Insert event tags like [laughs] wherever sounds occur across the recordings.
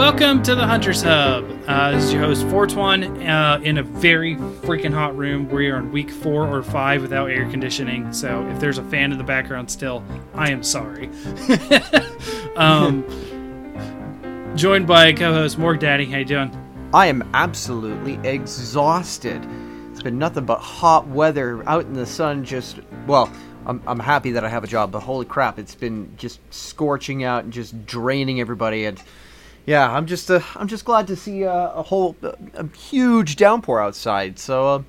Welcome to the Hunters Hub. Uh, this is your host, Fortuan, uh, in a very freaking hot room. We are on week four or five without air conditioning, so if there's a fan in the background still, I am sorry. [laughs] um, joined by co-host Morg Daddy. How you doing? I am absolutely exhausted. It's been nothing but hot weather out in the sun. Just well, I'm I'm happy that I have a job, but holy crap, it's been just scorching out and just draining everybody. And yeah, I'm just uh, I'm just glad to see uh, a whole a, huge downpour outside. So uh,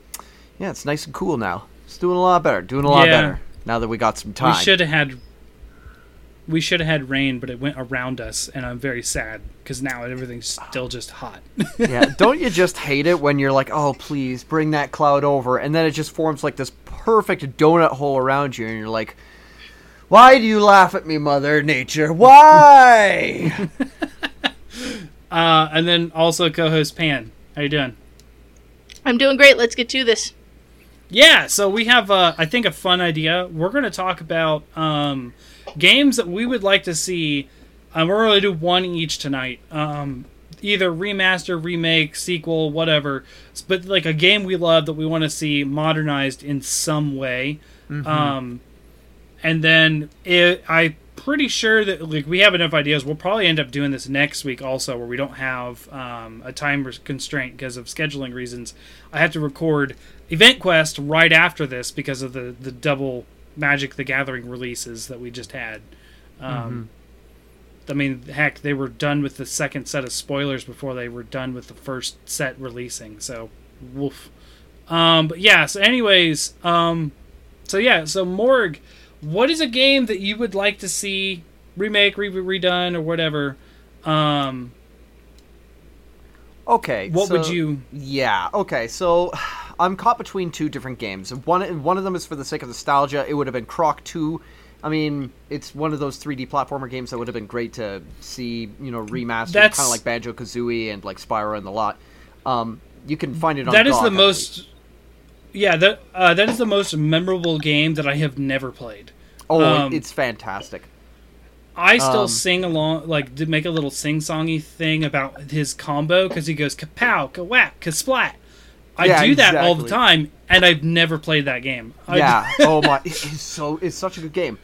yeah, it's nice and cool now. It's doing a lot better. Doing a lot Yeah. better now that we got some time. We should have had we should have had rain, but it went around us, and I'm very sad because now everything's still just hot. [laughs] yeah, don't you just hate it when you're like, oh, please bring that cloud over, and then it just forms like this perfect donut hole around you, and you're like, why do you laugh at me, Mother Nature? Why? [laughs] Uh, and then also co-host Pan. How you doing? I'm doing great. Let's get to this. Yeah, so we have, uh, I think, a fun idea. We're going to talk about um, games that we would like to see. Um, we're going to do one each tonight. Um, either remaster, remake, sequel, whatever. But like a game we love that we want to see modernized in some way. Um, and then it, I'm pretty sure that like we have enough ideas. We'll probably end up doing this next week also, where we don't have um, a time constraint because of scheduling reasons. I have to record Event Quest right after this because of the the double Magic the Gathering releases that we just had. Um, I mean, heck, they were done with the second set of spoilers before they were done with the first set releasing. So, woof. Um, but yeah. So, anyways, um, so yeah. So Morg, what is a game that you would like to see remake, re- redone, or whatever? Um, Okay. what would you? Yeah. Okay. So [sighs] I'm caught between two different games. One one of them is for the sake of nostalgia. It would have been Croc Two. I mean, it's one of those 3D platformer games that would have been great to see, you know, remastered, kind of like Banjo Kazooie and like Spyro and the lot. Um, you can find it on. That is GOG, the most. Yeah, that uh, that is the most memorable game that I have never played. Oh, um, it's fantastic. I still Um, sing along, like, to make a little sing-songy thing about his combo because he goes kapow, kawak, kasplat. I Yeah, do that all the time, and I've never played that game. Yeah. oh my, [laughs] it is so it's such a good game.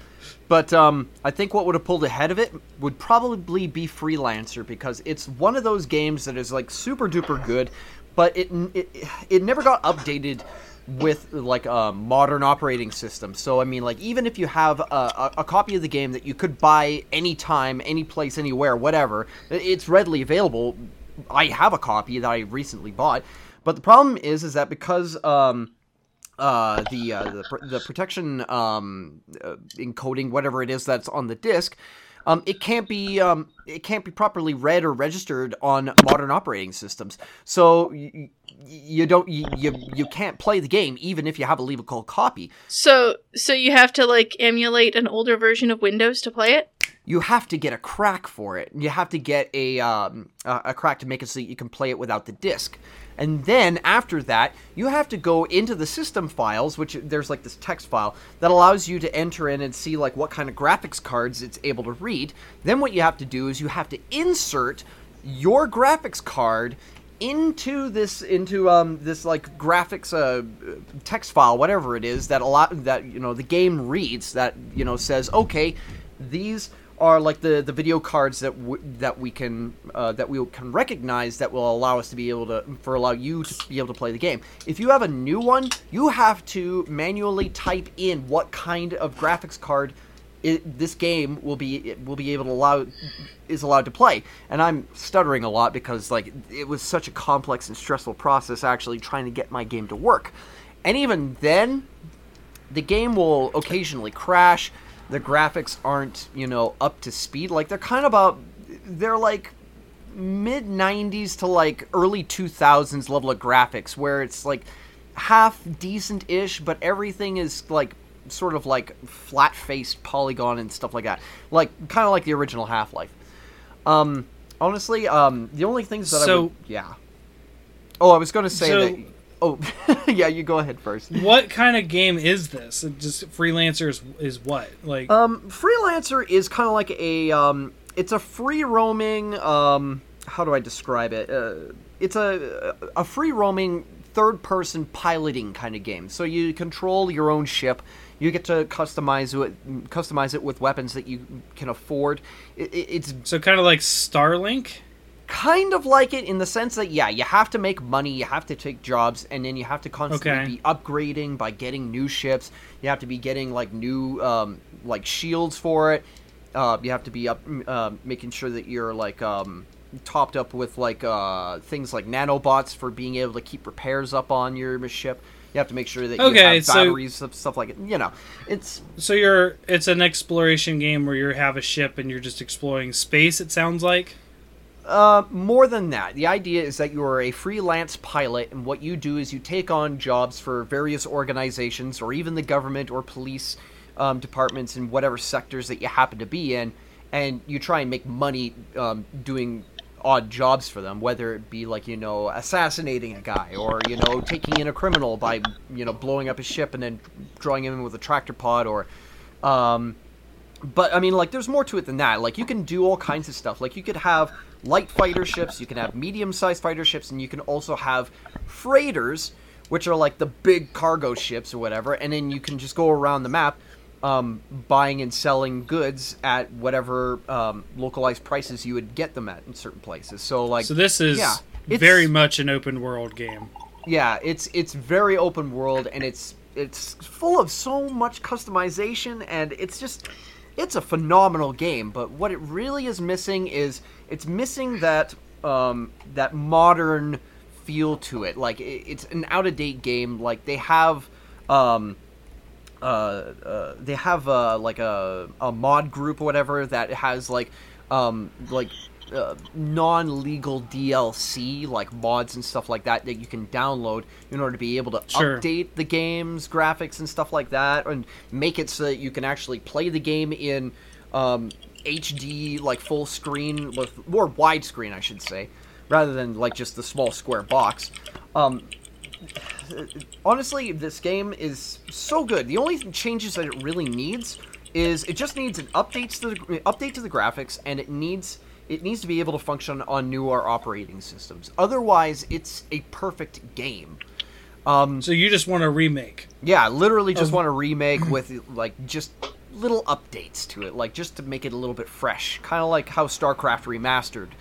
But um, I think what would have pulled ahead of it would probably be Freelancer because it's one of those games that is like super duper good, but it it, it never got updated with like a modern operating system. So I mean, like even if you have a, a, copy of the game that you could buy anytime, any place, anywhere, whatever, it's readily available. I have a copy that I recently bought, but the problem is, is that because um, uh, the uh, the, the protection um, uh, encoding whatever it is that's on the disk, um, it can't be um, it can't be properly read or registered on modern operating systems. So you, don't you, you you can't play the game even if you have a legal copy. So, so you have to like emulate an older version of Windows to play it. You have to get a crack for it. You have to get a um, a crack to make it so that you can play it without the disk. And then after that, you have to go into the system files, which there's like this text file that allows you to enter in and see like what kind of graphics cards it's able to read. Then what you have to do is you have to insert your graphics card into this into um this like graphics uh text file whatever it is that a lot that you know the game reads that you know says okay these are like the the video cards that w- that we can uh, that we can recognize that will allow us to be able to for allow you to be able to play the game. If you have a new one, you have to manually type in what kind of graphics card it, this game will be will be able to allow is allowed to play. And I'm stuttering a lot because like it was such a complex and stressful process actually trying to get my game to work. And even then, the game will occasionally crash. The graphics aren't, you know, up to speed. Like they're kind of about they're like mid 90s to like early 2000s level of graphics where it's like half decent-ish but everything is like sort of like flat-faced polygon and stuff like that. Like kind of like the original Half-Life. Um honestly, um the only things that I So- would yeah. Oh, I was going to say So- that Oh, [laughs] yeah, you go ahead first. What kind of game is this? Just freelancer is, is what? Like Um, Freelancer is kind of like a um, it's a free roaming um, how do I describe it? Uh, it's a a free roaming third person piloting kind of game. So you control your own ship. You get to customize it, customize it with weapons that you can afford. It, it- it's So kind of like Starlink. kind of like it in the sense that yeah, you have to make money, you have to take jobs, and then you have to constantly Okay. be upgrading by getting new ships. You have to be getting like new um, like shields for it. Uh, you have to be up uh, making sure that you're like um, topped up with like uh, things like nanobots for being able to keep repairs up on your ship. You have to make sure that you Okay, have so- batteries, stuff, stuff like it. You know, it's So you're it's an exploration game where you have a ship and you're just exploring space. It sounds like. Uh, more than that, the idea is that you are a freelance pilot, and what you do is you take on jobs for various organizations, or even the government or police um, departments in whatever sectors that you happen to be in, and you try and make money um, doing odd jobs for them, whether it be like you know assassinating a guy, or you know taking in a criminal by you know blowing up his ship and then drawing him in with a tractor pod, or um, but I mean, like, there's more to it than that. Like, you can do all kinds of stuff. Like, you could have light fighter ships, you can have medium-sized fighter ships, and you can also have freighters, which are like the big cargo ships or whatever. And then you can just go around the map, um, buying and selling goods at whatever um, localized prices you would get them at in certain places. So, like, So this is yeah, very much an open world game. yeah, it's it's very open world and it's it's full of so much customization and it's just it's a phenomenal game. But what it really is missing is it's missing that um, that modern feel to it. Like it, it's an out of date game. Like they have. Um, uh, uh, they have uh, like a, a mod group or whatever that has like um, like uh, non-legal DLC like mods and stuff like that that you can download in order to be able to Sure. update the game's graphics and stuff like that and make it so that you can actually play the game in um, HD like full screen with more widescreen I should say rather than like just the small square box. Um, honestly, this game is so good. The only changes that it really needs is it just needs an update to the update to the graphics, and it needs it needs to be able to function on newer operating systems. Otherwise, it's a perfect game. So you just want a remake. Yeah, literally just want to remake with like just little updates to it, like just to make it a little bit fresh, kind of like how StarCraft Remastered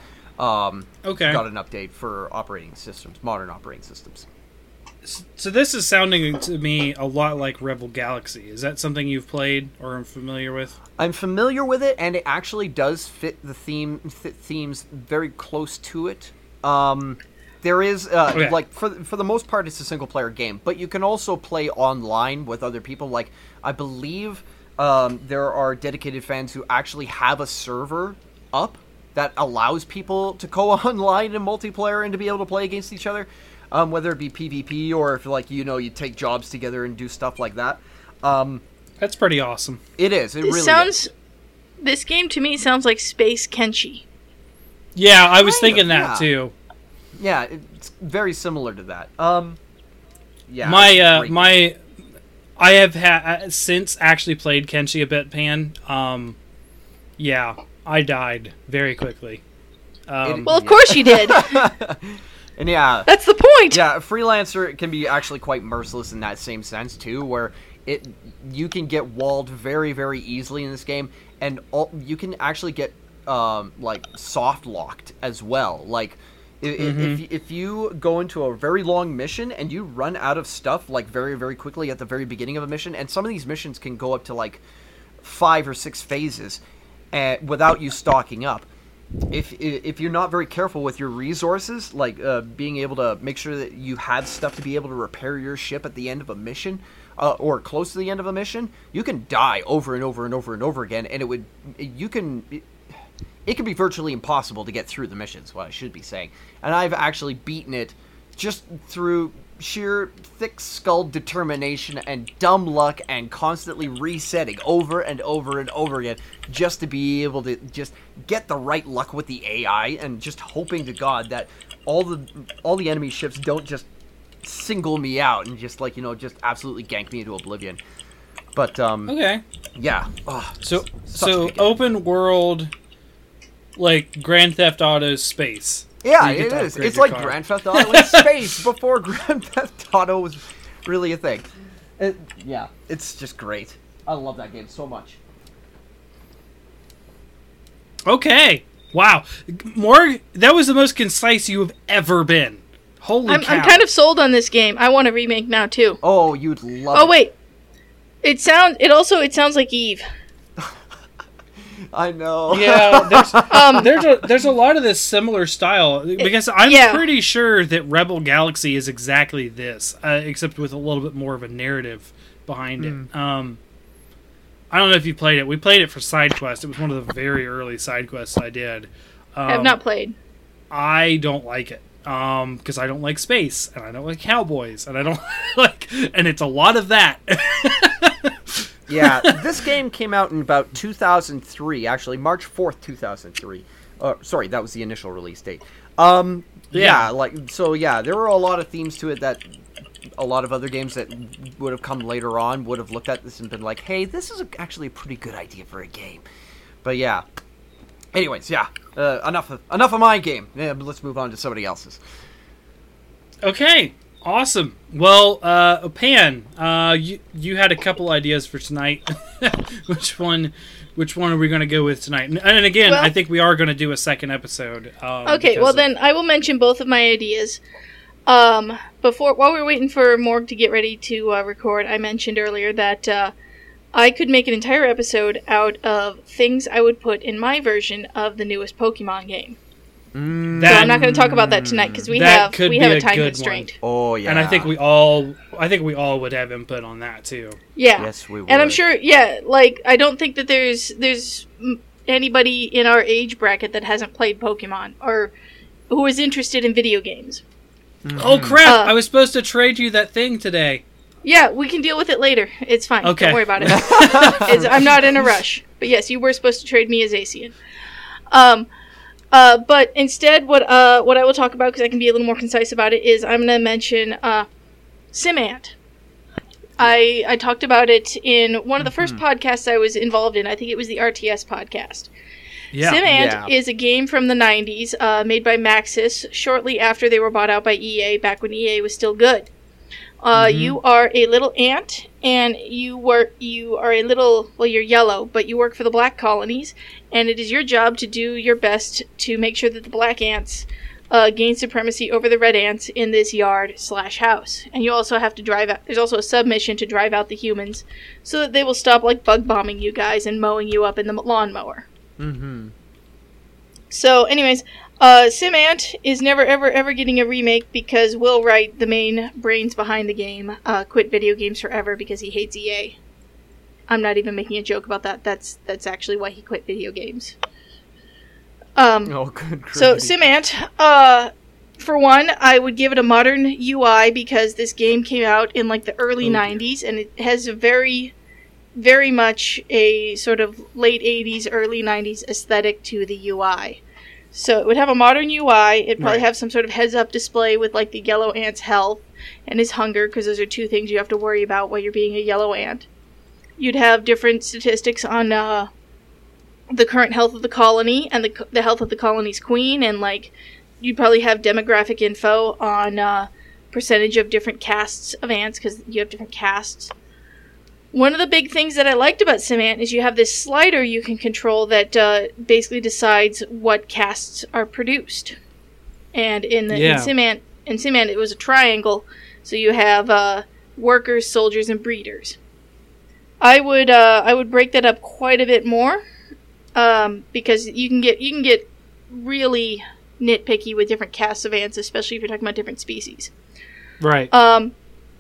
um, Okay. got an update for operating systems, modern operating systems. So this is sounding to me a lot like Rebel Galaxy. Is that something you've played or are familiar with? I'm familiar with it, and it actually does fit the theme th- themes very close to it. Um, there is uh, Okay. like for for the most part, it's a single player game, but you can also play online with other people. Like I believe um, there are dedicated fans who actually have a server up that allows people to go [laughs] online in multiplayer and to be able to play against each other, um, whether it be PvP or if like you know you take jobs together and do stuff like that. Um, That's pretty awesome. it is. It This really sounds. is. This game to me sounds like Space Kenshi. Yeah, I was Kind thinking of, that yeah. too. Yeah, it's very similar to that. Um, yeah. my uh, my I have had since actually played Kenshi a bit pan. Um, yeah, I died very quickly. Um, Well, of Yeah. course you did. [laughs] [laughs] and yeah, That's the point. yeah, a freelancer can be actually quite merciless in that same sense too, where it you can get walled very very easily in this game, and all, you can actually get um, like soft locked as well. Like i- i- if if you go into a very long mission and you run out of stuff like very very quickly at the very beginning of a mission, and some of these missions can go up to like five or six phases uh, without you stocking up. If if you're not very careful with your resources, like uh, being able to make sure that you have stuff to be able to repair your ship at the end of a mission, uh, or close to the end of a mission, you can die over and over and over and over again, and it would you can it, it can be virtually impossible to get through the missions. What I should be saying, and I've actually beaten it just through sheer thick-skulled determination and dumb luck and constantly resetting over and over and over again just to be able to just get the right luck with the AI and just hoping to God that all the all the enemy ships don't just single me out and just like you know just absolutely gank me into oblivion. But um okay, yeah, oh, so so open world like Grand Theft Auto Space. Yeah, You get it to is. upgrade It's like car. Grand Theft Auto in [laughs] space before Grand Theft Auto was really a thing. It, yeah, it's just great. I love that game so much. Okay. Wow. More. That was the most concise you have ever been. Holy I'm, cow. I'm kind of sold on this game. I want a remake now too. Oh, you'd love. Oh wait, it sound it also it sounds like Eve. [laughs] I know. Yeah, there's [laughs] Um, there's a there's a lot of this similar style because I'm yeah. pretty sure that Rebel Galaxy is exactly this, uh, except with a little bit more of a narrative behind it. Um, I don't know if you played it. We played it for side quest. It was one of the very early side quests I did. Um, I have not played. I don't like it um because I don't like space and I don't like cowboys and I don't [laughs] like and it's a lot of that. Yeah, [laughs] this game came out in about 2003, actually March 4th, 2003. Uh, sorry, that was the initial release date. Um, yeah. Yeah. like so. Yeah, there were a lot of themes to it that a lot of other games that would have come later on would have looked at this and been like, "Hey, this is a, actually a pretty good idea for a game." But yeah. Anyways, yeah. Uh, enough of enough of my game. Yeah, let's move on to somebody else's. Okay, awesome. Well, uh, Pan, uh, you you had a couple ideas for tonight. [laughs] which one? Which one are we going to go with tonight? And, and again, Well- I think we are going to do a second episode. Um, Okay, well of- then I will mention both of my ideas. Um, before while we are waiting for Morg to get ready to uh, record, I mentioned earlier that uh, I could make an entire episode out of things I would put in my version of the newest Pokemon game. Mm, So I'm not going to talk about that tonight because we have could we have a a time good one. constraint. oh yeah. and I think we all, I think we all would have input on that too. Yeah, Yes, we would. and I'm sure. Yeah, like I don't think that there's there's anybody in our age bracket that hasn't played Pokemon or who is interested in video games. Oh crap! Uh, I was supposed to trade you that thing today. Yeah, we can deal with it later. It's fine. Okay. Don't worry about it. [laughs] It's- I'm not in a rush. But yes, you were supposed to trade me as Asian. Um, uh, but instead, what uh, what I will talk about because I can be a little more concise about it is I'm going to mention uh, Simant. I I talked about it in one of the first podcasts I was involved in. I think it was the RTS podcast. Yeah. Simant Yeah. is a game from the 90s uh, made by Maxis shortly after they were bought out by EA, back when EA was still good. Uh, You are a little ant, and you work. You are a little. Well, you're yellow, but you work for the black colonies, and it is your job to do your best to make sure that the black ants uh, gain supremacy over the red ants in this yard slash house. And you also have to drive out. There's also a submission to drive out the humans, so that they will stop like bug bombing you guys and mowing you up in the lawnmower. Mm-hmm. So, anyways, uh, Simant is never ever ever getting a remake because Will Wright, the main brains behind the game, uh, quit video games forever because he hates EA. I'm not even making a joke about that. That's that's actually why he quit video games. Um, Oh, [laughs] good. so grief. Simant, uh, for one, I would give it a modern UI because this game came out in like the early Oh, dear. '90s, and it has a very, very much a sort of late '80s, early '90s aesthetic to the UI. So it would have a modern UI. It'd probably Right. have some sort of heads-up display with like the yellow ant's health and his hunger, because those are two things you have to worry about while you're being a yellow ant. You'd have different statistics on uh, the current health of the colony and the, the health of the colony's queen and like you'd probably have demographic info on uh, percentage of different castes of ants because you have different castes one of the big things that i liked about simant is you have this slider you can control that uh, basically decides what castes are produced and in the Yeah. in simant in simant it was a triangle so you have uh, workers soldiers and breeders i would uh, i would break that up quite a bit more um, because you can get you can get really nitpicky with different castes of ants, especially if you're talking about different species. Right. Um,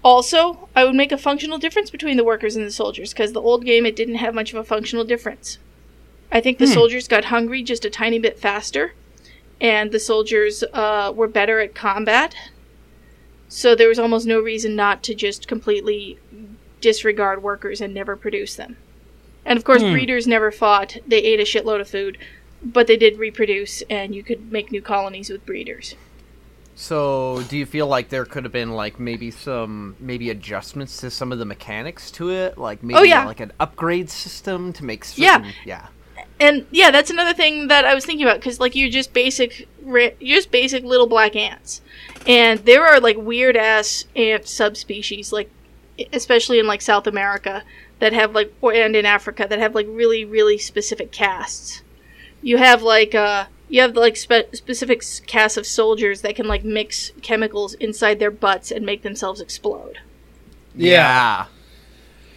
also, I would make a functional difference between the workers and the soldiers because the old game it didn't have much of a functional difference. I think the Hmm. soldiers got hungry just a tiny bit faster, and the soldiers uh, were better at combat. So there was almost no reason not to just completely disregard workers and never produce them. And of course, Hmm. breeders never fought. They ate a shitload of food, but they did reproduce, and you could make new colonies with breeders. So, do you feel like there could have been like maybe some maybe adjustments to some of the mechanics to it, like maybe Oh, yeah. like an upgrade system to make certain, Yeah. yeah, and yeah, that's another thing that I was thinking about because like you're just basic, ra- you're just basic little black ants, and there are like weird ass ant subspecies, like especially in like South America that have like or and in Africa that have like really really specific castes. You have like uh you have like spe- specific s- castes of soldiers that can like mix chemicals inside their butts and make themselves explode. Yeah.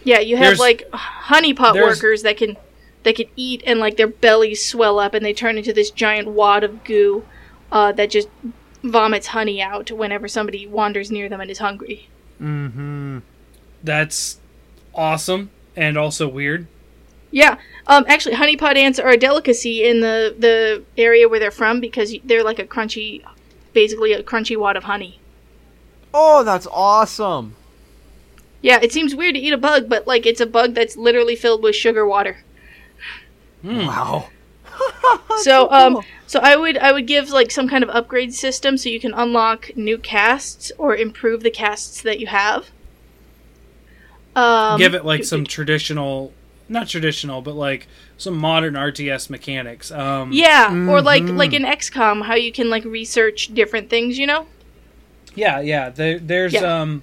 Yeah, you have There's- like honeypot there's- workers that can that can eat and like their bellies swell up and they turn into this giant wad of goo uh, that just vomits honey out whenever somebody wanders near them and is hungry. Mm-hmm. That's awesome and also weird. Yeah, um, actually, honeypot ants are a delicacy in the the area where they're from because they're like a crunchy, basically a crunchy wad of honey. Oh, that's awesome. Yeah, it seems weird to eat a bug, but like it's a bug that's literally filled with sugar water. Hmm. Wow. [laughs] so um so I would I would give like some kind of upgrade system so you can unlock new castes or improve the castes that you have. Um, Give it like some traditional, not traditional, but like some modern RTS mechanics. Um, yeah, or like like in XCOM, how you can like research different things, you know? Yeah, yeah. There, there's Yeah. um,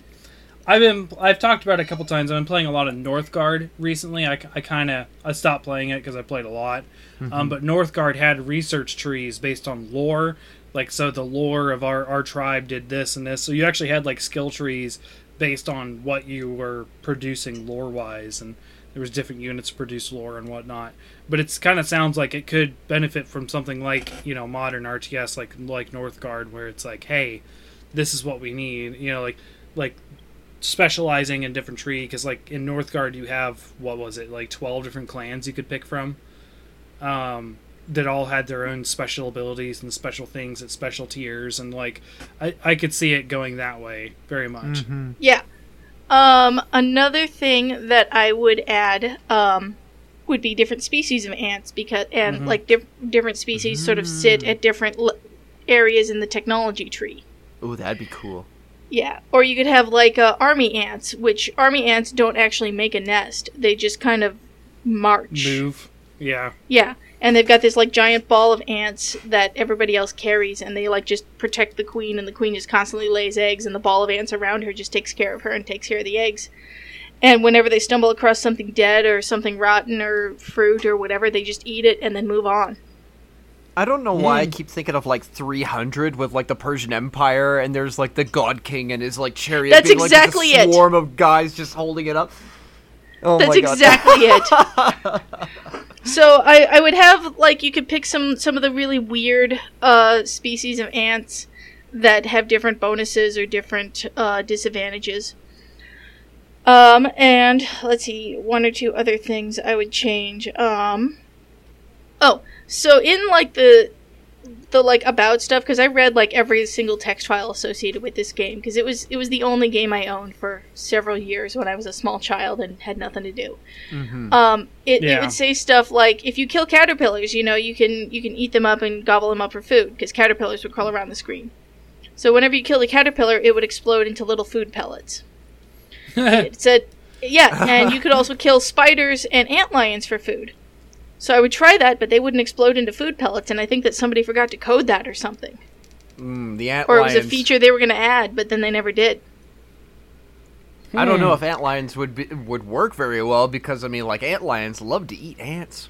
I've been I've talked about it a couple times. I've been playing a lot of Northgard recently. I, I kind of I stopped playing it because I played a lot. Um, but Northgard had research trees based on lore. Like so, the lore of our our tribe did this and this. So you actually had like skill trees based on what you were producing lore wise, and there was different units produce lore and whatnot. But it kind of sounds like it could benefit from something like you know modern RTS like like Northgard, where it's like, hey, this is what we need. You know, like like specializing in different tree because like in Northgard you have what was it like twelve different clans you could pick from, um, that all had their own special abilities and special things at special tiers and like I I could see it going that way very much. Yeah. Um, another thing that I would add um, would be different species of ants because and like diff- different species sort of sit at different l- areas in the technology tree. Oh, that'd be cool. Yeah, or you could have like uh, army ants, which army ants don't actually make a nest; they just kind of march. Move, yeah. Yeah, and they've got this like giant ball of ants that everybody else carries, and they like just protect the queen, and the queen just constantly lays eggs, and the ball of ants around her just takes care of her and takes care of the eggs. And whenever they stumble across something dead or something rotten or fruit or whatever, they just eat it and then move on. I don't know why I hmm. keep thinking of like 300 with like the Persian Empire, and there's like the God King and his like chariot. That's being, like, just a exactly it. Swarm of guys just holding it up. Oh That's my god. exactly it. [laughs] so I, I would have like you could pick some some of the really weird uh, species of ants that have different bonuses or different uh, disadvantages. Um, and let's see, one or two other things I would change. Um, oh, so in like the the like about stuff because I read like every single text file associated with this game because it was it was the only game I owned for several years when I was a small child and had nothing to do. Um, it, it would say stuff like if you kill caterpillars, you know you can you can eat them up and gobble them up for food because caterpillars would crawl around the screen. So whenever you kill a caterpillar, it would explode into little food pellets. [laughs] it said, yeah, and you could [laughs] also kill spiders and ant lions for food. So I would try that, but they wouldn't explode into food pellets, and I think that somebody forgot to code that or something. Mm, the ant Or it was a feature they were going to add, but then they never did. I don't Hmm. know if ant lions would be, would work very well because I mean, like ant lions love to eat ants.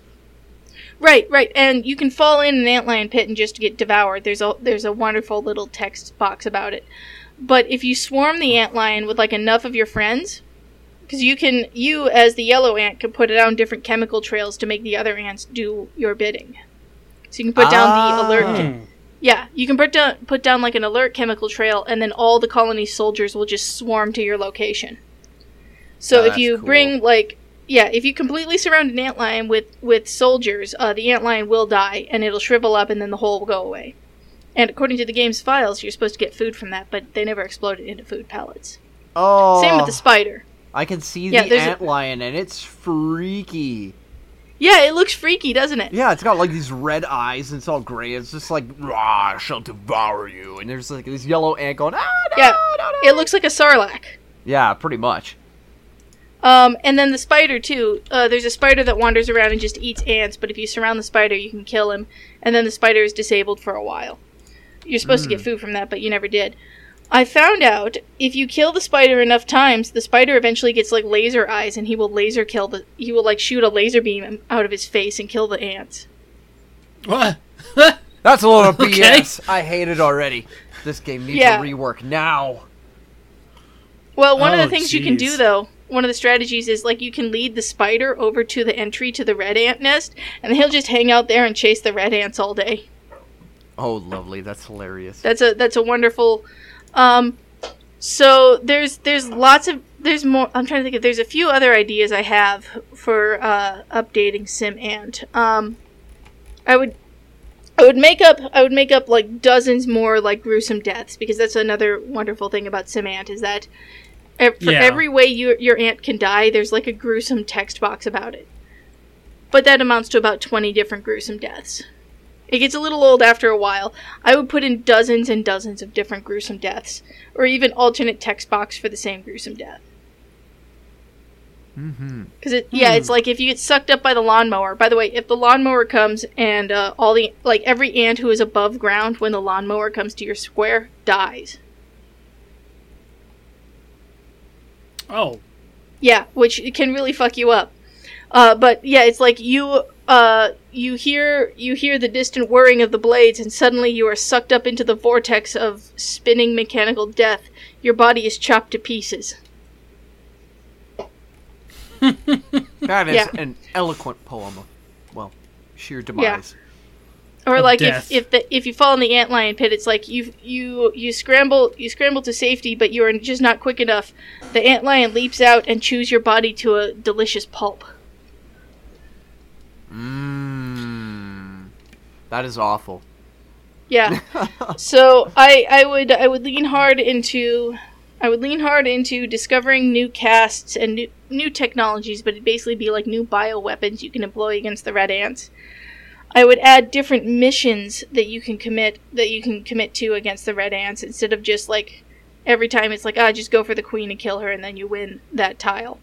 Right, right, and you can fall in an antlion pit and just get devoured. There's a there's a wonderful little text box about it. But if you swarm the antlion with like enough of your friends, because you can you as the yellow ant can put down different chemical trails to make the other ants do your bidding. So you can put down the Ah. alert. Hmm. Yeah, you can put down put down like an alert chemical trail, and then all the colony soldiers will just swarm to your location. So Oh, if you cool. bring like yeah, if you completely surround an antlion with with soldiers, uh, the antlion will die, and it'll shrivel up, and then the hole will go away. And according to the game's files, you're supposed to get food from that, but they never exploded into food pellets. Oh, Same with the spider. I can see Yeah, the ant lion, and it's freaky. Yeah, it looks freaky, doesn't it? Yeah, it's got like these red eyes, and it's all gray. It's just like, "Rah, I shall devour you. And there's like this yellow ant going, ah, no, Yeah, no, no. it looks like a sarlacc. Yeah, pretty much. Um, and then the spider too. Uh, there's a spider that wanders around and just eats ants, but if you surround the spider, you can kill him, and then the spider is disabled for a while. You're supposed to get food from that, but you never did. I found out if you kill the spider enough times, the spider eventually gets like laser eyes, and he will laser kill the. He will like shoot a laser beam out of his face and kill the ants. What? [laughs] That's a lot of Okay. BS. I hate it already. This game needs Yeah. a rework now. Well, one of Oh, the things you can do though, one of the strategies is like you can lead the spider over to the entry to the red ant nest, and he'll just hang out there and chase the red ants all day. Oh, lovely. That's hilarious. That's a that's a wonderful. Um, so there's there's lots of there's more. I'm trying to think if there's a few other ideas I have for uh, updating Sim Ant. Um, I would I would make up I would make up like dozens more like gruesome deaths because that's another wonderful thing about Sim Ant is that ev- for Yeah. every way your your ant can die, there's like a gruesome text box about it. But that amounts to about 20 different gruesome deaths. It gets a little old after a while. I would put in dozens and dozens of different gruesome deaths, or even alternate text box for the same gruesome death. Mm-hmm. Because it, yeah, Hmm. it's like if you get sucked up by the lawnmower. By the way, if the lawnmower comes and uh, all the like every ant who is above ground when the lawnmower comes to your square dies. Oh, Yeah, which can really fuck you up. Uh, but yeah, it's like you uh, you hear you hear the distant whirring of the blades, and suddenly you are sucked up into the vortex of spinning mechanical death. Your body is chopped to pieces. [laughs] That is Yeah. an eloquent poem of, well, sheer demise. Yeah. Or Of like death. if if the, if you fall in the antlion pit, it's like you you you scramble you scramble to safety, but you are just not quick enough. The antlion leaps out and chews your body to a delicious pulp. Mmm. That is awful. Yeah. [laughs] so I I would I would lean hard into I would lean hard into discovering new castes and new new technologies, but it'd basically be like new bioweapons you can employ against the red ants. I would add different missions that you can commit that you can commit to against the red ants instead of just like every time it's like ah just go for the queen and kill her and then you win that tile.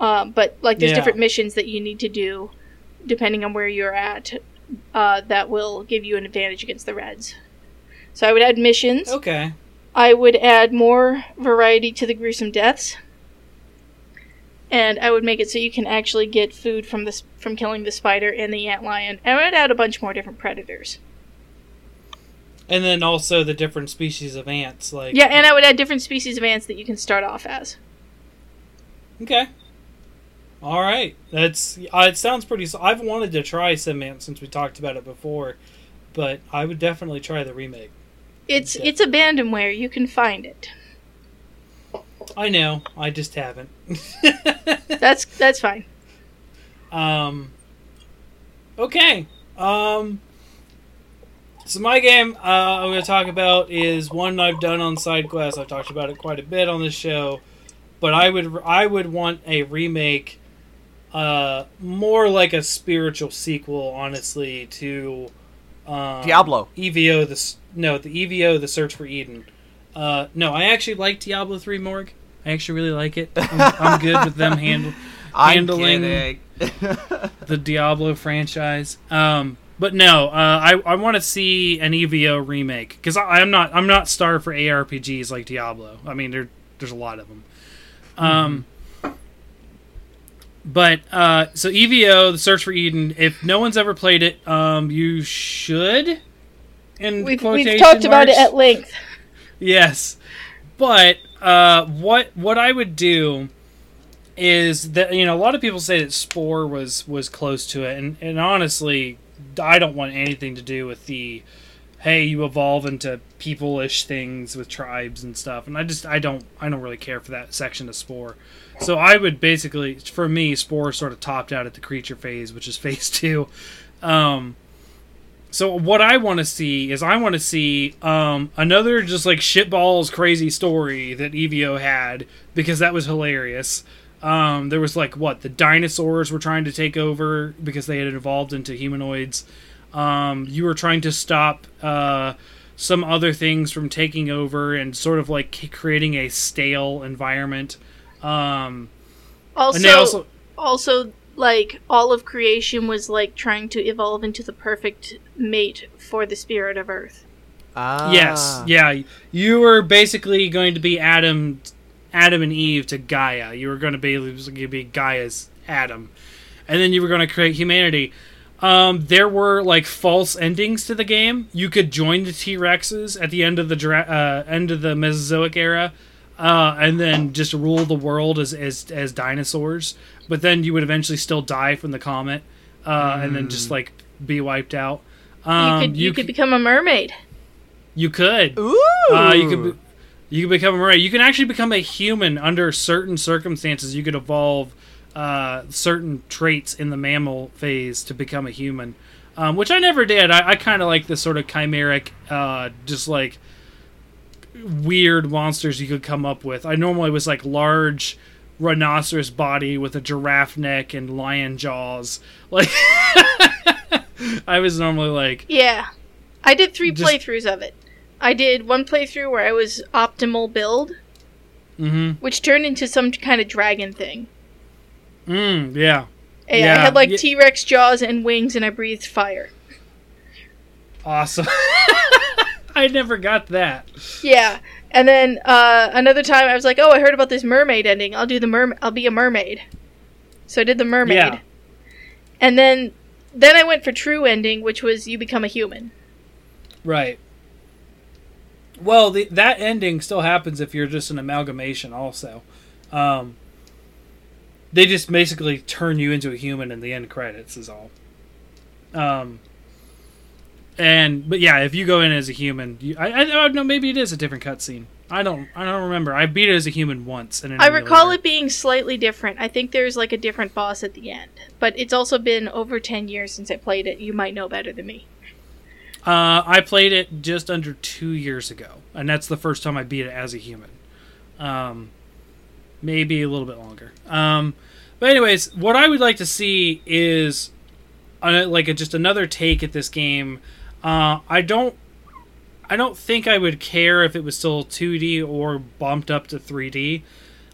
Um, but like there's Yeah. different missions that you need to do depending on where you're at uh, that will give you an advantage against the reds. So I would add missions. okay. I would add more variety to the gruesome deaths. And I would make it so you can actually get food from this from killing the spider and the antlion. And I would add a bunch more different predators. And then also the different species of ants, like Yeah, and I would add different species of ants that you can start off as. Okay. All right. That's uh, it. Sounds pretty. I've wanted to try Sim Ant since we talked about it before, but I would definitely try the remake. It's it's abandonware. You can find it. I know. I just haven't. [laughs] That's that's fine. um. Okay. Um. So my game uh, I'm going to talk about is one I've done on side quest. I've talked about it quite a bit on this show, but I would I would want a remake, uh, more like a spiritual sequel, honestly, to um, Diablo. EVO the no the EVO the Search for Eden. Uh, no, I actually like Diablo three Morg. I actually really like it. I'm, I'm good with them handle [laughs] handling [laughs] the Diablo franchise. Um, but no, uh, I I want to see an EVO remake because I'm not I'm not starved for ARPGs like Diablo. I mean, there there's a lot of them. Um, but uh, so EVO, the Search for Eden. If no one's ever played it, um, you should. In We've, we've talked about it at length. [laughs] Yes, but uh, what what I would do is that you know a lot of people say that Spore was was close to it, and and honestly, I don't want anything to do with the hey you evolve into people-ish things with tribes and stuff, and I just I don't I don't really care for that section of Spore. So I would basically, for me, Spore sort of topped out at the creature phase, which is [laughs] phase two. Um, so what I want to see is I want to see um, another just like shitballs crazy story that EVO had because that was hilarious. Um, there was like what the dinosaurs were trying to take over because they had evolved into humanoids. Um, you were trying to stop uh, some other things from taking over and sort of like creating a stale environment. Um, Also, and also also like all of creation was like trying to evolve into the perfect mate for the spirit of earth Ah. yes, yeah, you were basically going to be Adam, Adam and Eve to Gaia. You were going to be going to be Gaia's Adam, and then you were going to create humanity. Um, there were like false endings to the game. You could join the T Rexes at the end of the dra- uh, end of the Mesozoic era, uh, and then just rule the world as, as as dinosaurs. But then you would eventually still die from the comet, uh, and then just like be wiped out. Um, you could you, could become a mermaid you could. Ooh. Uh, you could be, you could become a mermaid. You can actually become a human under certain circumstances. You could evolve uh, certain traits in the mammal phase to become a human, um, which I never did. I, I kind of like the sort of chimeric, uh, just like weird monsters you could come up with. I normally was like large rhinoceros body with a giraffe neck and lion jaws. [laughs] Like I was normally like yeah i did three Just- playthroughs of it i did one playthrough where i was optimal build mm-hmm. which turned into some kind of dragon thing Mm, yeah. Hey, Yeah, i had like T. Rex jaws and wings and i breathed fire Awesome. [laughs] [laughs] I never got that. Yeah, and then uh, another time I was like, "Oh, I heard about this mermaid ending. I'll do the merm. I'll be a mermaid." So I did the mermaid, Yeah. and then then I went for true ending, which was you become a human. Right. Well, the, that ending still happens if you're just an amalgamation. Also, um, they just basically turn you into a human in the end credits. Is all. Um. And but yeah, if you go in as a human, you, I I don't know. Maybe it is a different cutscene. I don't I don't remember. I beat it as a human once. In an I recall it being slightly different. I think there's like a different boss at the end, but it's also been over ten years since I played it. You might know better than me. Uh, I played it just under two years ago, and that's the first time I beat it as a human. Um, maybe a little bit longer. Um, but anyways, what I would like to see is uh, like a, just another take at this game. Uh, I don't, I don't think I would care if it was still 2D or bumped up to 3D.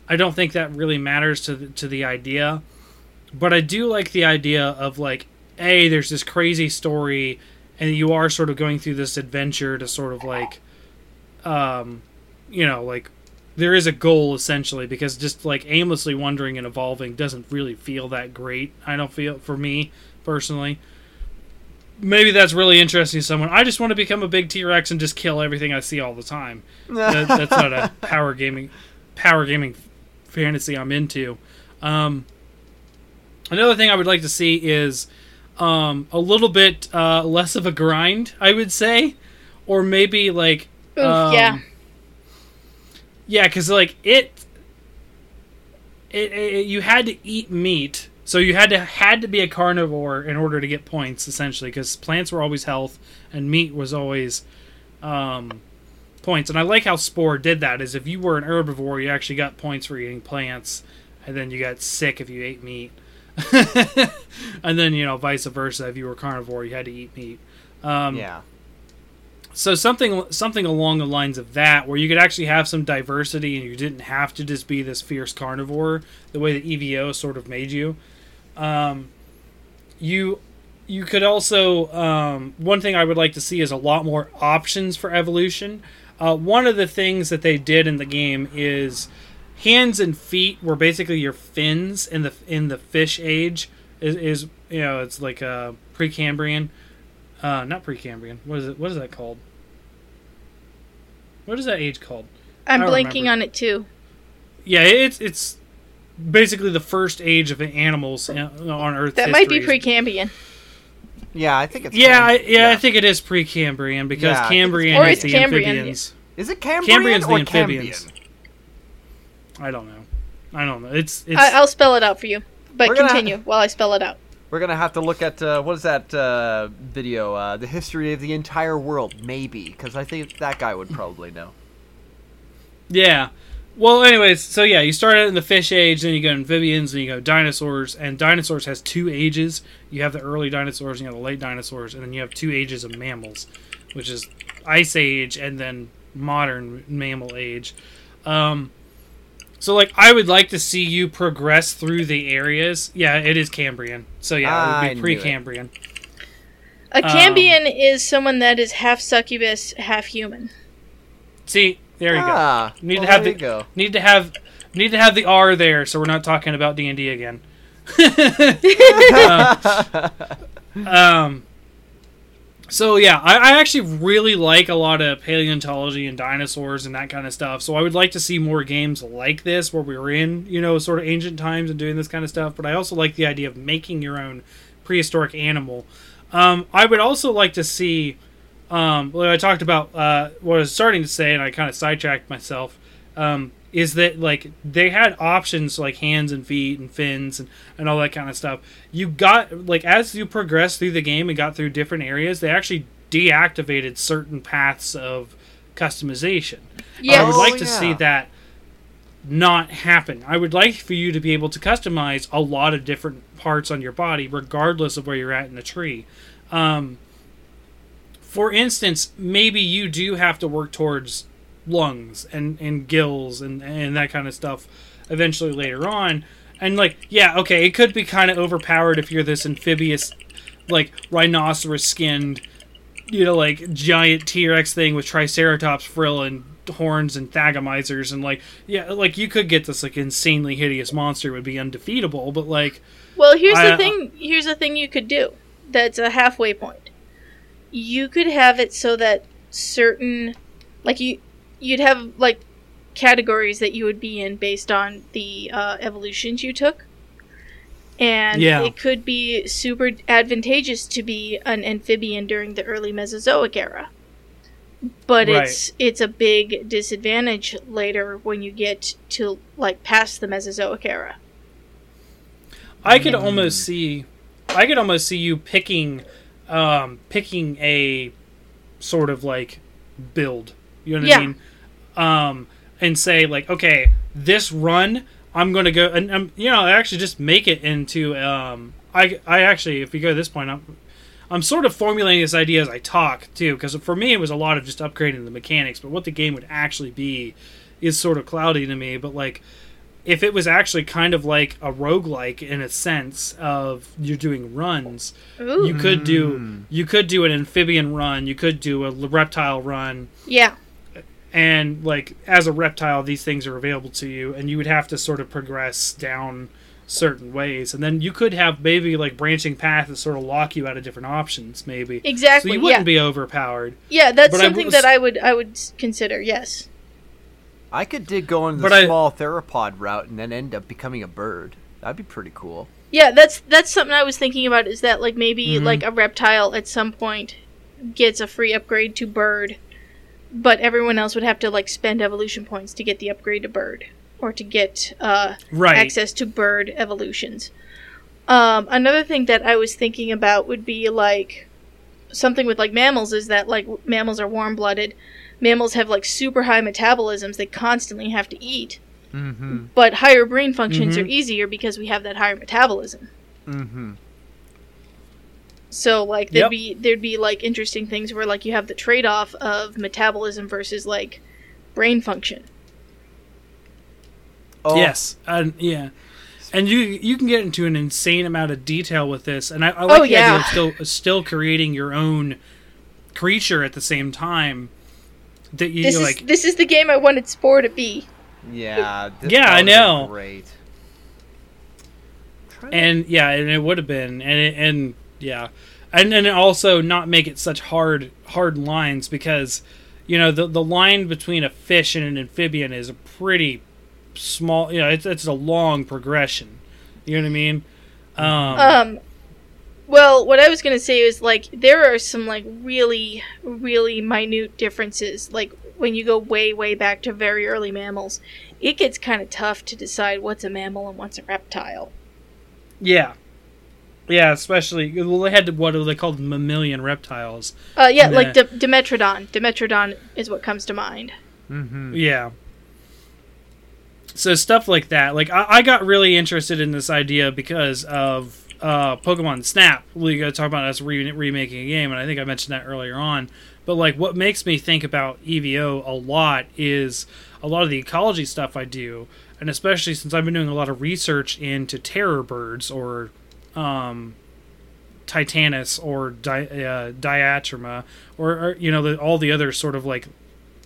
I don't think that really matters to the, to the idea, but I do like the idea of like, a there's this crazy story and you are sort of going through this adventure to sort of like um you know like there is a goal essentially because just like aimlessly wandering and evolving doesn't really feel that great i don't feel for me personally. Maybe that's really interesting to someone. I just want to become a big t-rex and just kill everything i see all the time. That, [laughs] that's not a power gaming power gaming fantasy i'm into. Um another thing i would like to see is um, a little bit uh, less of a grind, I would say, or maybe like Oof, um, yeah. Yeah, because like it, it, it, you had to eat meat, so you had to had to be a carnivore in order to get points, essentially, because plants were always health and meat was always um, points. And I like how Spore did that. Is if you were an herbivore, you actually got points for eating plants, and then you got sick if you ate meat. [laughs] and then you know vice versa if you were carnivore you had to eat meat um, yeah. So something something along the lines of that where you could actually have some diversity and you didn't have to just be this fierce carnivore the way that evo sort of made you. Um, you you could also um, one thing i would like to see is a lot more options for evolution. Uh, one of the things that they did in the game is hands and feet were basically your fins in the in the fish age. Is, is you know it's like a precambrian uh, not Precambrian. What is it? What is that called? What is that age called? I'm blanking remember. on it too. Yeah, it's it's basically the first age of animals on Earth. That might be history. Precambrian. Yeah, I think it's. Yeah, I, Cam- yeah, I think it is Precambrian because Yeah, I it's- Cambrian Or is it's the Cambrian. amphibians. Is it Cambrian Cambrian's the or amphibians. Cambian? I don't know. I don't know. It's it's I, I'll spell it out for you, but We're gonna- continue while I spell it out. We're gonna have to look at uh, what is that uh, video? Uh, the history of the entire world, maybe, because I think that guy would probably know. Yeah. Well, anyways, so yeah, you start out in the fish age, then you go amphibians, then you go dinosaurs, and dinosaurs has two ages. You have the early dinosaurs, and you have the late dinosaurs, and then you have two ages of mammals, which is ice age and then modern mammal age. Um, So like I would like to see you progress through the areas. Yeah, it is Cambrian. So yeah, it would be it. pre-Cambrian. A Cambion is someone that is half succubus, half human. See, there you ah, go. Need well, to have there the go. need to have need to have the R there, so we're not talking about D and D again. [laughs] [laughs] Uh, um. So yeah, I, I actually really like a lot of paleontology and dinosaurs and that kind of stuff. So I would like to see more games like this where we were in, you know, sort of ancient times and doing this kind of stuff. But I also like the idea of making your own prehistoric animal. Um, I would also like to see, um, what I talked about, uh, what I was starting to say, and I kind of sidetracked myself, um, is that like they had options like hands and feet and fins and, and all that kind of stuff. You got like as you progressed through the game and got through different areas, they actually deactivated certain paths of customization. I would Oh, like to yeah. see that not happen. I would like for you to be able to customize a lot of different parts on your body, regardless of where you're at in the tree. Um, for instance, maybe you do have to work towards lungs and, and gills and, and that kind of stuff eventually later on. And, like, yeah, okay, it could be kind of overpowered if you're this amphibious, like, rhinoceros skinned, you know, like, giant T Rex thing with Triceratops frill and horns and thagomizers and like yeah like you could get this like insanely hideous monster would be undefeatable but like Well, here's I- the thing. Here's the thing you could do. That's a halfway point. You could have it so that certain, like you, you'd have like categories that you would be in based on the uh, evolutions you took, and Yeah. it could be super advantageous to be an amphibian during the early Mesozoic era. But Right. it's it's a big disadvantage later when you get to like past the Mesozoic era. I could almost see, I could almost see you picking, um, picking a sort of like build. You know what Yeah. I mean? Um, and say like, okay, this run, I'm gonna go, and um, you know, I actually just make it into. Um, I I actually, if you go to this point, I'm. I'm sort of formulating this idea as I talk too, because for me it was a lot of just upgrading the mechanics. But what the game would actually be is sort of cloudy to me. But like, if it was actually kind of like a roguelike in a sense of you're doing runs Ooh, you could do you could do an amphibian run you could do a reptile run yeah. And like as a reptile these things are available to you and you would have to sort of progress down certain ways and then you could have maybe like branching paths that sort of lock you out of different options maybe Exactly. so you wouldn't yeah. be overpowered yeah, that's but something was- that I would I would consider. Yes. I could dig going the But I- small theropod route and then end up becoming a bird. That'd be pretty cool. Yeah, that's that's something I was thinking about. Is that like maybe Mm-hmm. like a reptile at some point gets a free upgrade to bird, but everyone else would have to like spend evolution points to get the upgrade to bird or to get uh, right access to bird evolutions. Um, another thing that I was thinking about would be like something with like mammals is that like w- mammals are warm blooded. Mammals have like super high metabolisms; they constantly have to eat. Mm-hmm. But higher brain functions Mhm. are easier because we have that higher metabolism. Mm-hmm. So like there'd Yep. be there'd be like interesting things where like you have the trade off of metabolism versus like brain function. Oh, yes and yeah and you you can get into an insane amount of detail with this and i, I oh, like Oh, the yeah. idea of still still creating your own creature at the same time that you This is like this is the game I wanted Spore to be. Yeah. this Yeah, I know. Great. And yeah and it would have been and it, and yeah and then also not make it such hard hard lines because you know the the line between a fish and an amphibian is a pretty small you know it's, it's a long progression you know what i mean um, Um well, what I was going to say is like there are some like really really minute differences like when you go way way back to very early mammals. It gets kind of tough to decide what's a mammal and what's a reptile. yeah yeah especially well they had what are they called mammalian reptiles Uh yeah, Nah. like D- Dimetrodon. Dimetrodon is what comes to mind. Mhm. Yeah. So stuff like that. Like I, I got really interested in this idea because of uh, Pokemon Snap. We got to talk about us re- remaking a game, and I think I mentioned that earlier on. But like, what makes me think about EVO a lot is a lot of the ecology stuff I do, and especially since I've been doing a lot of research into terror birds or um, Titanis or di- uh, Diatrema or, or you know the, all the other sort of like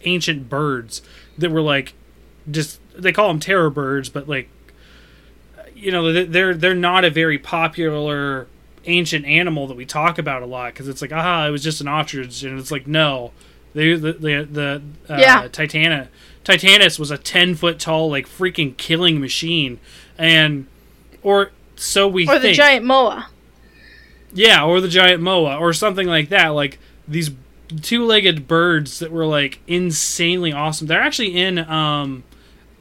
ancient birds that were like just they call them terror birds, but like you know they're they're not a very popular ancient animal that we talk about a lot because it's like ah it was just an ostrich and it's like no they the the, the uh, Yeah. Titana Titanus was a ten foot tall like freaking killing machine and or so we Or the giant moa. Yeah, or the giant moa, or something like that. Like these two-legged birds that were like insanely awesome. They're actually in um,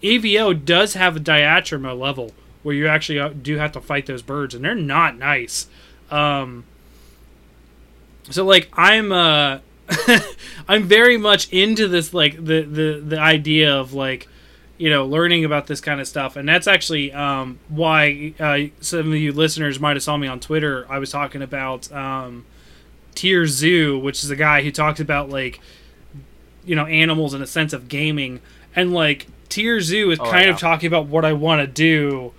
EVO does have a diatryma level where you actually uh, do have to fight those birds, and they're not nice. Um, so like I'm uh, [laughs] I'm very much into this like the the the idea of like you know learning about this kind of stuff and that's actually um, why uh, some of you listeners might have saw me on twitter i was talking about um, TierZoo which is a guy who talks about like you know animals in a sense of gaming and like TierZoo is Oh, kind yeah. of talking about what i want to do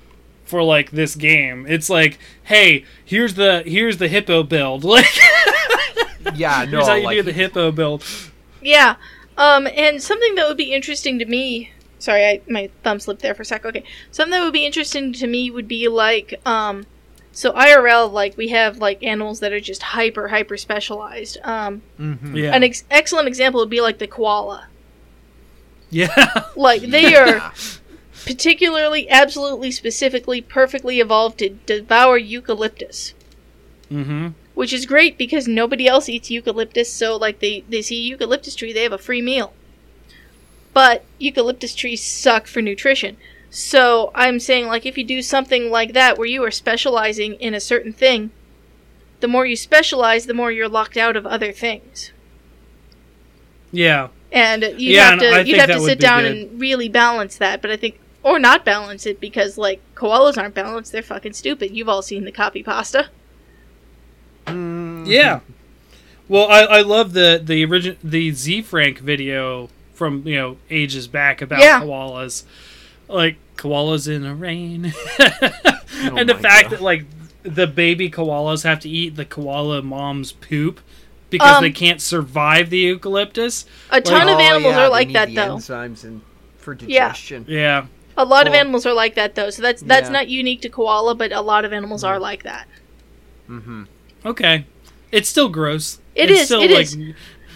for like this game it's like hey here's the here's the hippo build [laughs] like Yeah, no, here's how you like do the hippo build Yeah. Um, and something that would be interesting to me. Sorry, I, my thumb slipped there for a sec. Okay. Something that would be interesting to me would be like, um, so IRL, like, we have, like, animals that are just hyper, hyper specialized. Um, mhm. yeah An ex- excellent example would be, like, the koala. yeah [laughs] Like, they are particularly, absolutely, specifically, perfectly evolved to devour eucalyptus. mm-hmm Which is great because nobody else eats eucalyptus, so like they, they see a eucalyptus tree, they have a free meal. But eucalyptus trees suck for nutrition. So I'm saying like if you do something like that where you are specializing in a certain thing, the more you specialize, the more you're locked out of other things. yeah And you Yeah, have to you think have to sit down good. and really balance that, but I think or not balance it because like koalas aren't balanced, they're fucking stupid. You've all seen the copy pasta. Mm, Yeah. Well, I, I love the the origin the Ze Frank video from you know ages back about Yeah. koalas, like koalas in the rain, [laughs] Oh and the fact God. that like the baby koalas have to eat the koala mom's poop because Um, they can't survive the eucalyptus. A ton of Oh, animals yeah, are they like need that the though. Enzymes and for digestion. Yeah. A lot of animals are like that though, so that's that's Yeah. not unique to koala, but a lot of animals are like that. Mm-hmm. Okay. It's still gross. It it's is, Still, it like, is.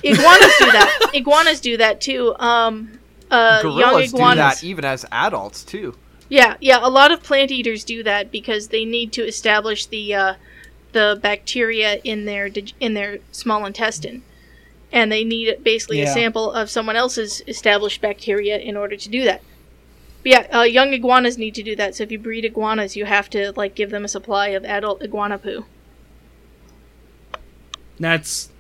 Iguanas do that. Iguanas do that too. Um, uh, young iguanas. do that even as adults too. Yeah, yeah. A lot of plant eaters do that because they need to establish the uh, the bacteria in their in their small intestine, and they need basically a sample of someone else's established bacteria in order to do that. But yeah, uh, young iguanas need to do that. So if you breed iguanas, you have to like give them a supply of adult iguana poo. That's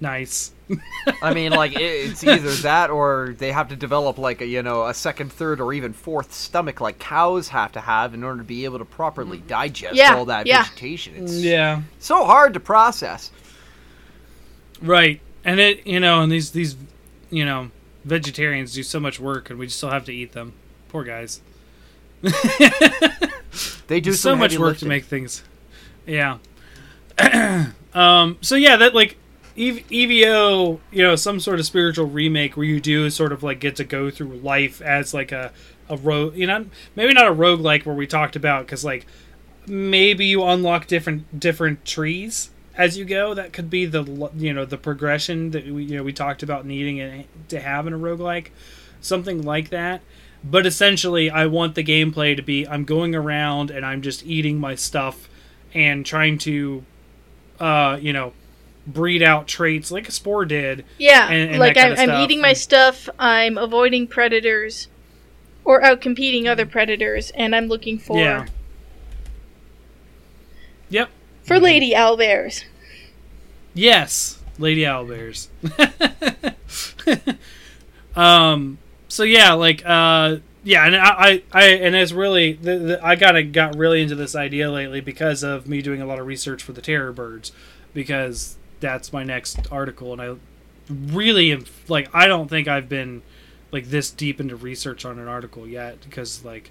nice. [laughs] I mean, like it's either that or they have to develop like a you know a second, third, or even fourth stomach like cows have to have in order to be able to properly digest Yeah, all that yeah. vegetation. It's Yeah. so hard to process. Right. And it, you know, and these these, you know, vegetarians do so much work, and we still have to eat them. Poor guys. [laughs] They do so much work lifting. to make things. Yeah. [clears throat] um. So yeah, that like EV- EVO, you know, some sort of spiritual remake where you do sort of like get to go through life as like a a rogue, you know, maybe not a rogue like where we talked about because like maybe you unlock different different trees as you go. That could be the you know the progression that we you know we talked about needing to have in a roguelike, something like that. But essentially, I want the gameplay to be I'm going around and I'm just eating my stuff and trying to, uh, you know, breed out traits like a spore did. Yeah, And- and like I'm, I'm eating my stuff. I'm avoiding predators, or out competing other predators, and I'm looking for Yeah. Yep. for lady owlbears. Yes, Lady Owlbears. [laughs] um. So yeah, like uh, yeah, and I, I, and it's really the, the, I got got really into this idea lately because of me doing a lot of research for the terror birds, because that's my next article, and I really am like I don't think I've been like this deep into research on an article yet because like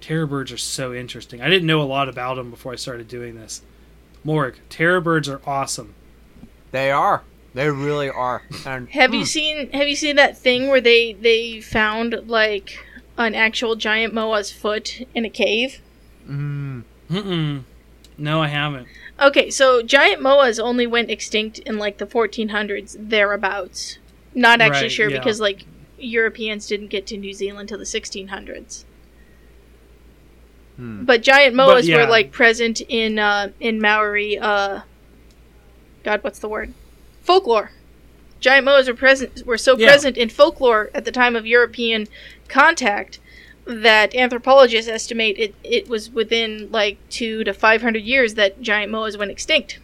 terror birds are so interesting. I didn't know a lot about them before I started doing this. Morg, terror birds are awesome. They are. They really are. And Have you seen Have you seen that thing where they they found like an actual giant moa's foot in a cave? mm, Mm-mm. No, I haven't. Okay, so giant moas only went extinct in like the 1400s thereabouts. Not actually Right, sure yeah. because like Europeans didn't get to New Zealand till the 1600s. Hmm. But giant moas yeah. were like present in uh, in Maori. Uh, God, what's the word? Folklore. Giant moas were present were so Yeah. present in folklore at the time of European contact that anthropologists estimate it, it was within like two to five hundred years that giant moas went extinct.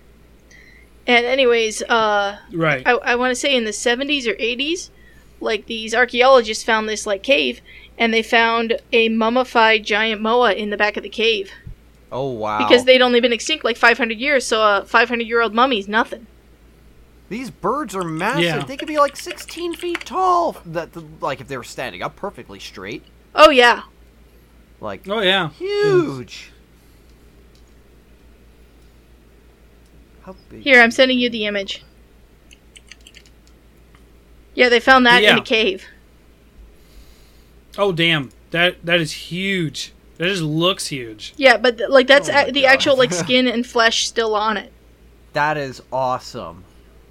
And anyways, uh, Right. I, I want to say in the 70s or 80s, like these archaeologists found this like cave, and they found a mummified giant moa in the back of the cave oh wow! because they'd only been extinct like 500 years, so a 500 year old mummy's nothing. These birds are massive. Yeah. They could be like 16 feet tall. That like if they were standing up perfectly straight. Oh yeah, Like oh yeah. huge. How big? here I'm sending you the image. Yeah, they found that in Yeah. a cave. Oh damn. That that is huge. That just looks huge. Yeah, but th- like that's Oh a- the God. actual like [laughs] skin and flesh still on it. That is awesome.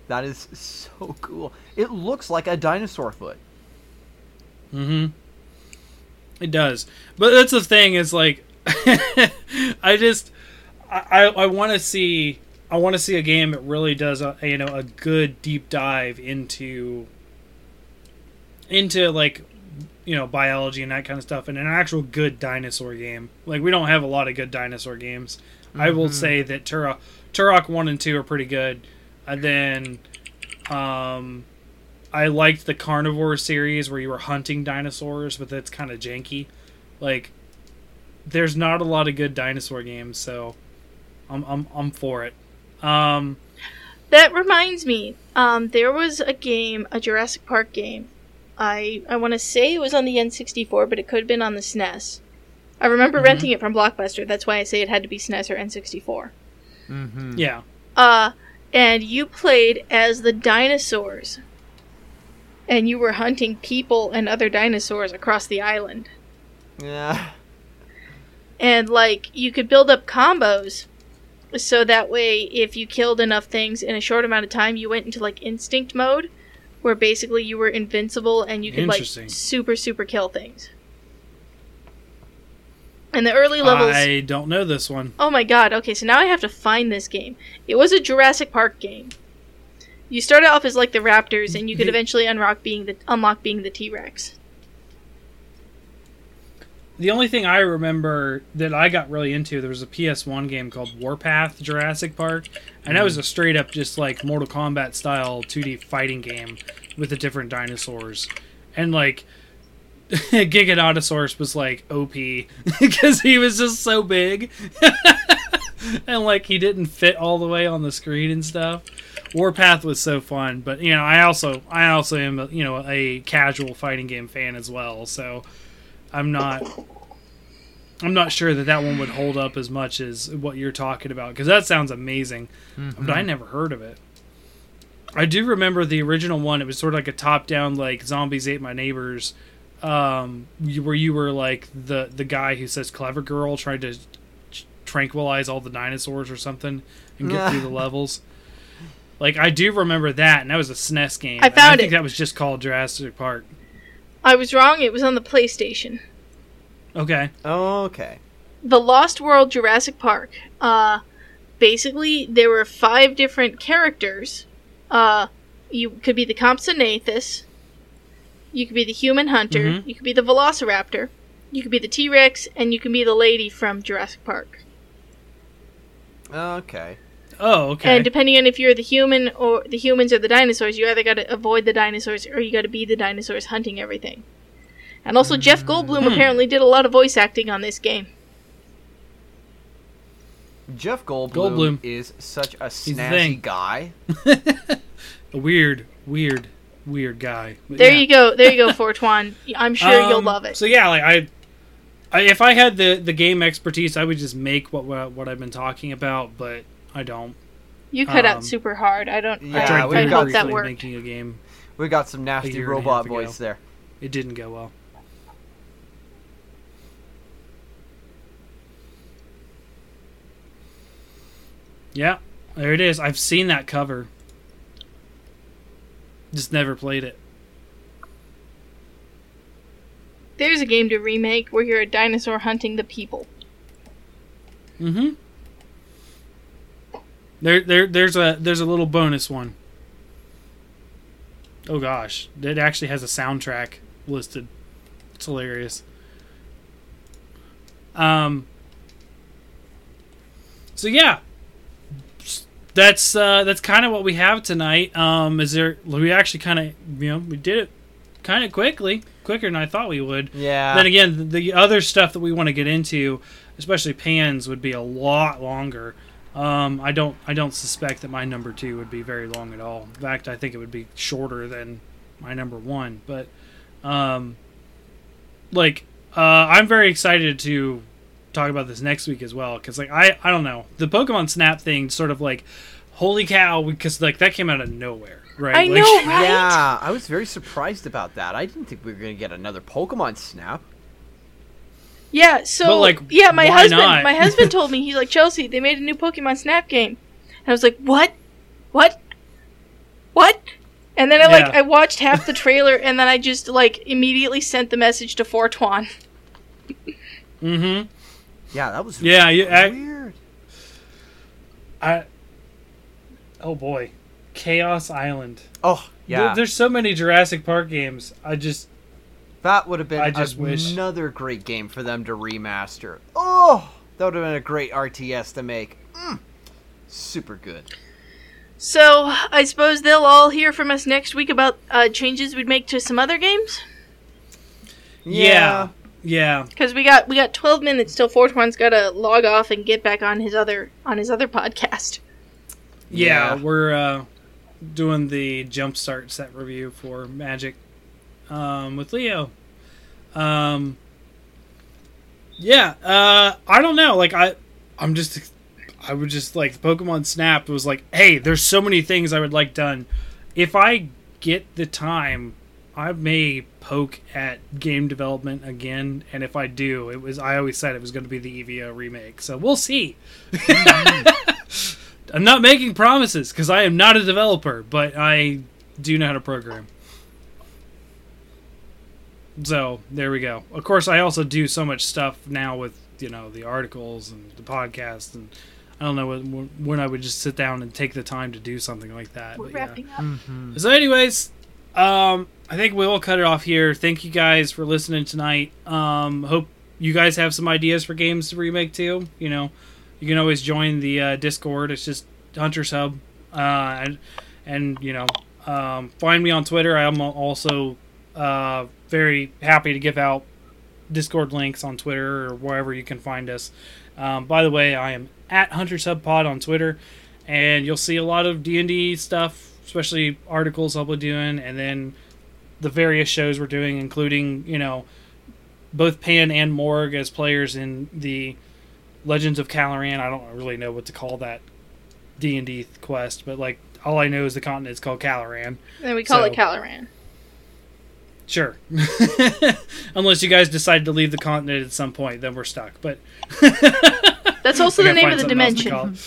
That is so cool. It looks like a dinosaur foot. Mm-hmm. It does, but that's the thing. Is like, [laughs] I just, I, I, want to see, I want to see a game that really does a, you know, a good deep dive into, into like, you know, biology and that kind of stuff, and an actual good dinosaur game. Like we don't have a lot of good dinosaur games. I will say that Turok, Turok one and two are pretty good, and then, um. I liked the carnivore series where you were hunting dinosaurs, but that's kind of janky. Like, there's not a lot of good dinosaur games, so I'm I'm I'm for it. Um, That reminds me, um, there was a game, a Jurassic Park game. I I want to say it was on the N64, but it could have been on the SNES. I remember Mhm. renting it from Blockbuster. That's why I say it had to be SNES or N64. Mm-hmm. yeah, Uh, and you played as the dinosaurs, and you were hunting people and other dinosaurs across the island. Yeah. and like you could build up combos so that way if you killed enough things in a short amount of time you went into like instinct mode where basically you were invincible and you could like super super kill things and the early levels I don't know this one. oh my god okay so now i have to find this game it was a jurassic park game you started off as like the raptors and you could The- eventually unlock being the unlock being the t-rex The only thing I remember that I got really into, there was a PS1 game called Warpath Jurassic Park, and that was mm-hmm. a straight up just like Mortal Kombat style 2D fighting game with the different dinosaurs. And like [laughs] Giganotosaurus was like OP because [laughs] he was just so big. [laughs] and like he didn't fit all the way on the screen and stuff. Warpath was so fun, but you know, I also I also am a, you know a casual fighting game fan as well, so I'm not I'm not sure that that one would hold up as much as what you're talking about because that sounds amazing, but I never heard of it. I do remember the original one. It was sort of like a top-down, like zombies ate my neighbors, um, you- where you were like the the guy who says "clever girl" trying to tranquilize all the dinosaurs or something and get through the [laughs] levels. Like I do remember that, and that was a SNES game. I and found I think it. that was just called Jurassic Park. i was wrong it was on the playstation Okay. Okay. the Lost World Jurassic Park. Uh, basically, there were five different characters. Uh, you could be the Compsognathus. You could be the human hunter. Mhm. You could be the Velociraptor. You could be the T Rex, and you can be the lady from Jurassic Park. Okay. Oh, okay. And depending on if you're the human or the humans or the dinosaurs, you either got to avoid the dinosaurs or you got to be the dinosaurs hunting everything. And also, Jeff Goldblum apparently did a lot of voice acting on this game. Jeff Goldblum, Goldblum. is such a the snazzy guy. [laughs] A weird, weird, weird guy. But There yeah. you go. There you go, [laughs] Fortuan. I'm sure you'll Um, love it. So yeah, like I, I, if I had the the game expertise, I would just make what what, what I've been talking about, but I don't. You cut um, out super hard. I don't. Yeah, I I, tried we've very I got hope that briefly worked. making a game. We got some nasty year and a robot half ago. voice there. It didn't go well. Yeah, there it is. I've seen that cover. Just never played it. There's a game to remake where you're a dinosaur hunting the people. Mm-hmm. There, there, there's a there's a little bonus one. Oh gosh, it actually has a soundtrack listed. It's hilarious. Um. So yeah, that's uh, that's kind of what we have tonight. Um, is there? We actually kind of you know we did it kind of quickly, quicker than I thought we would. Yeah. Then again, the other stuff that we want to get into, especially pans, would be a lot longer. Um, I don't I don't suspect that my number two would be very long at all. In fact, I think it would be shorter than my number one. But um, like uh, I'm very excited to talk about this next week as well because like I I don't know the Pokemon Snap thing sort of like holy cow because like that came out of nowhere right I Like- know, [laughs] right? Yeah, I was very surprised about that. I didn't think we were gonna get another Pokemon Snap. Yeah, so But, like, yeah, my why husband not? my husband told me [laughs] he's like Chelsea, they made a new Pokemon Snap game. And I was like, "What? What? What?" And then I like I watched half the trailer and then I just like immediately sent the message to Fortuan. [laughs] mm-hmm Yeah, that was yeah you, I, weird. I oh boy Chaos Island Oh, There- yeah. there's so many Jurassic Park games I just That would have been I just wish- another great game for them to remaster. Oh, that would have been a great RTS to make. Mm, super good. So, I suppose they'll all hear from us next week about uh, changes we'd make to some other games yeah yeah cuz we got we got 12 minutes till Fortuan's got to log off and get back on his other on his other podcast. Yeah, Yeah. we're uh, doing the jumpstart set review for Magic um, with Leo. Um, yeah, uh, I don't know. Like I, I'm just, I would just like Pokemon Snap was like, hey, there's so many things I would like done. If I get the time, I may poke at game development again, and if I do, it was I always said it was going to be the EVO remake. So we'll see. [laughs] I'm not making promises because I am not a developer, but I do know how to program. So there we go. Of course, I also do so much stuff now with you know the articles and the podcast, and I don't know when, when I would just sit down and take the time to do something like that. We're but yeah. wrapping up. So, anyways, um, I think we will cut it off here. Thank you guys for listening tonight. Um, hope you guys have some ideas for games to remake too. You know, you can always join the uh, Discord. It's just Hunter's Hub, uh, and and you know, um, find me on Twitter. I'm also uh, very happy to give out Discord links on Twitter or wherever you can find us. Um, by the way, I am at Hunter Sub Pod on Twitter, and you'll see a lot of D and D stuff, especially articles I'll be doing, and then the various shows we're doing, including you know both Pan and Morg as players in the Legends of Caloran. I don't really know what to call that D and D quest, but like all I know is the continent is called Caloran. And we call So- it Caloran. Sure. [laughs] Unless you guys decide to leave the continent at some point, then we're stuck. But [laughs] That's also the name of the something else to dimension.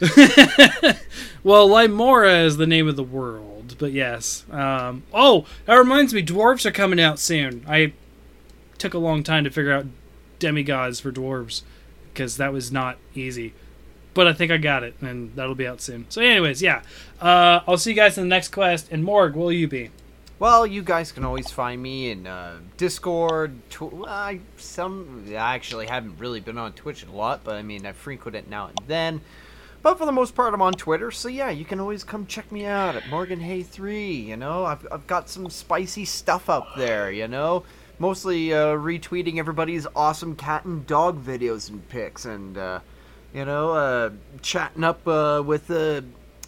[laughs] well, Limora is the name of the world, but yes. Um, oh, that reminds me, dwarves are coming out soon. I took a long time to figure out demigods for dwarves because that was not easy. But I think I got it, and that'll be out soon. So, anyways, yeah. Uh, I'll see you guys in the next quest. And Morg, will you be? Well, you guys can always find me in uh, Discord. Tw- I some I actually haven't really been on Twitch a lot, but I mean I frequent it now and then. But for the most part, I'm on Twitter, so yeah, you can always come check me out at Morgan Hay Three. You know, I've I've got some spicy stuff up there. You know, mostly uh, retweeting everybody's awesome cat and dog videos and pics, and uh, you know, uh, chatting up uh, with uh,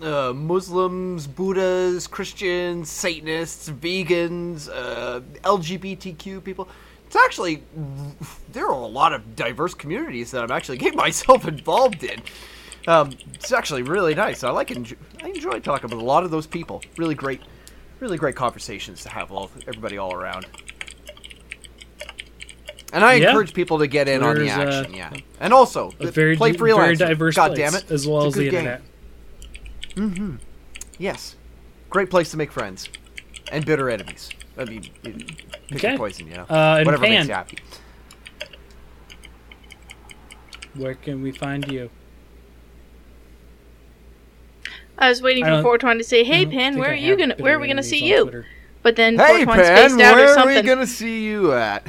uh, Muslims, Buddhas, Christians, Satanists, vegans, uh, LGBTQ people. It's actually there are a lot of diverse communities that I'm actually getting [laughs] myself involved in. Um, it's actually really nice. I like enjoy, I enjoy talking with a lot of those people. Really great, really great conversations to have all everybody all around. And I Yeah. encourage people to get in on the There's, uh, action. yeah, and also A play di- freelance. very diverse God damn it, as well as the game. internet. Yes, great place to make friends and bitter enemies. I mean, you- pick Okay. poison, you know. Uh, and Whatever Pan, makes you happy. where can we find you? I was waiting for don't- 420 to say, "Hey, I Pan, where I are you gonna? Where are we gonna see you?" Twitter. But then Hey 420 Pan, spaced out or where are something. we gonna see you at?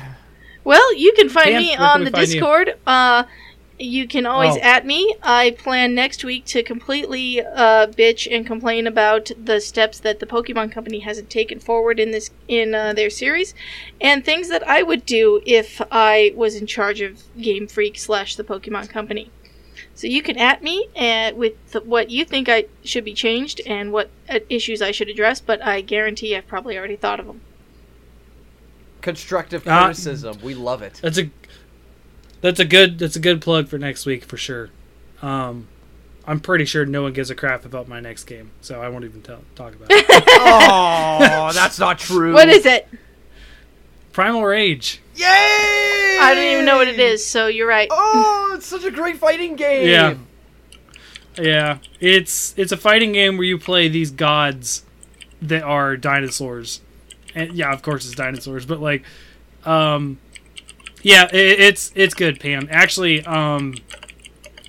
Well, you can find Pan, me on the? Discord. Uh, you can always Oh. at me. I plan next week to completely uh, bitch and complain about the steps that the Pokemon Company hasn't taken forward in this in uh, their series, and things that I would do if I was in charge of Game Freak slash the Pokemon Company. So you can at me and with th- what you think I should be changed and what uh, issues I should address, but I guarantee I've probably already thought of them. Constructive Uh, criticism. we love it. That's a that's a good that's a good plug for next week for sure. Um, I'm pretty sure no one gives a crap about my next game, so I won't even tell, talk about it. [laughs] oh, that's not true. What is it? Primal Rage. Yay! I don't even know what it is, so you're right. Oh, it's such a great fighting game. Yeah. Yeah, it's it's a fighting game where you play these gods that are dinosaurs, and yeah, of course it's dinosaurs, but like, um, yeah, it, it's it's good, Pam. Actually, um,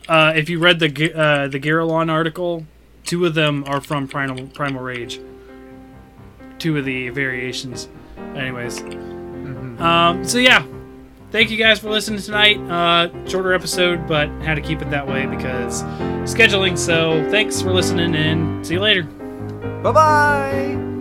uh, if you read the uh, the Garrelon article, two of them are from Primal Primal Rage. Two of the variations, anyways. Um, so yeah, thank you guys for listening tonight. Uh, shorter episode, but had to keep it that way because scheduling. So thanks for listening and see you later. Bye bye.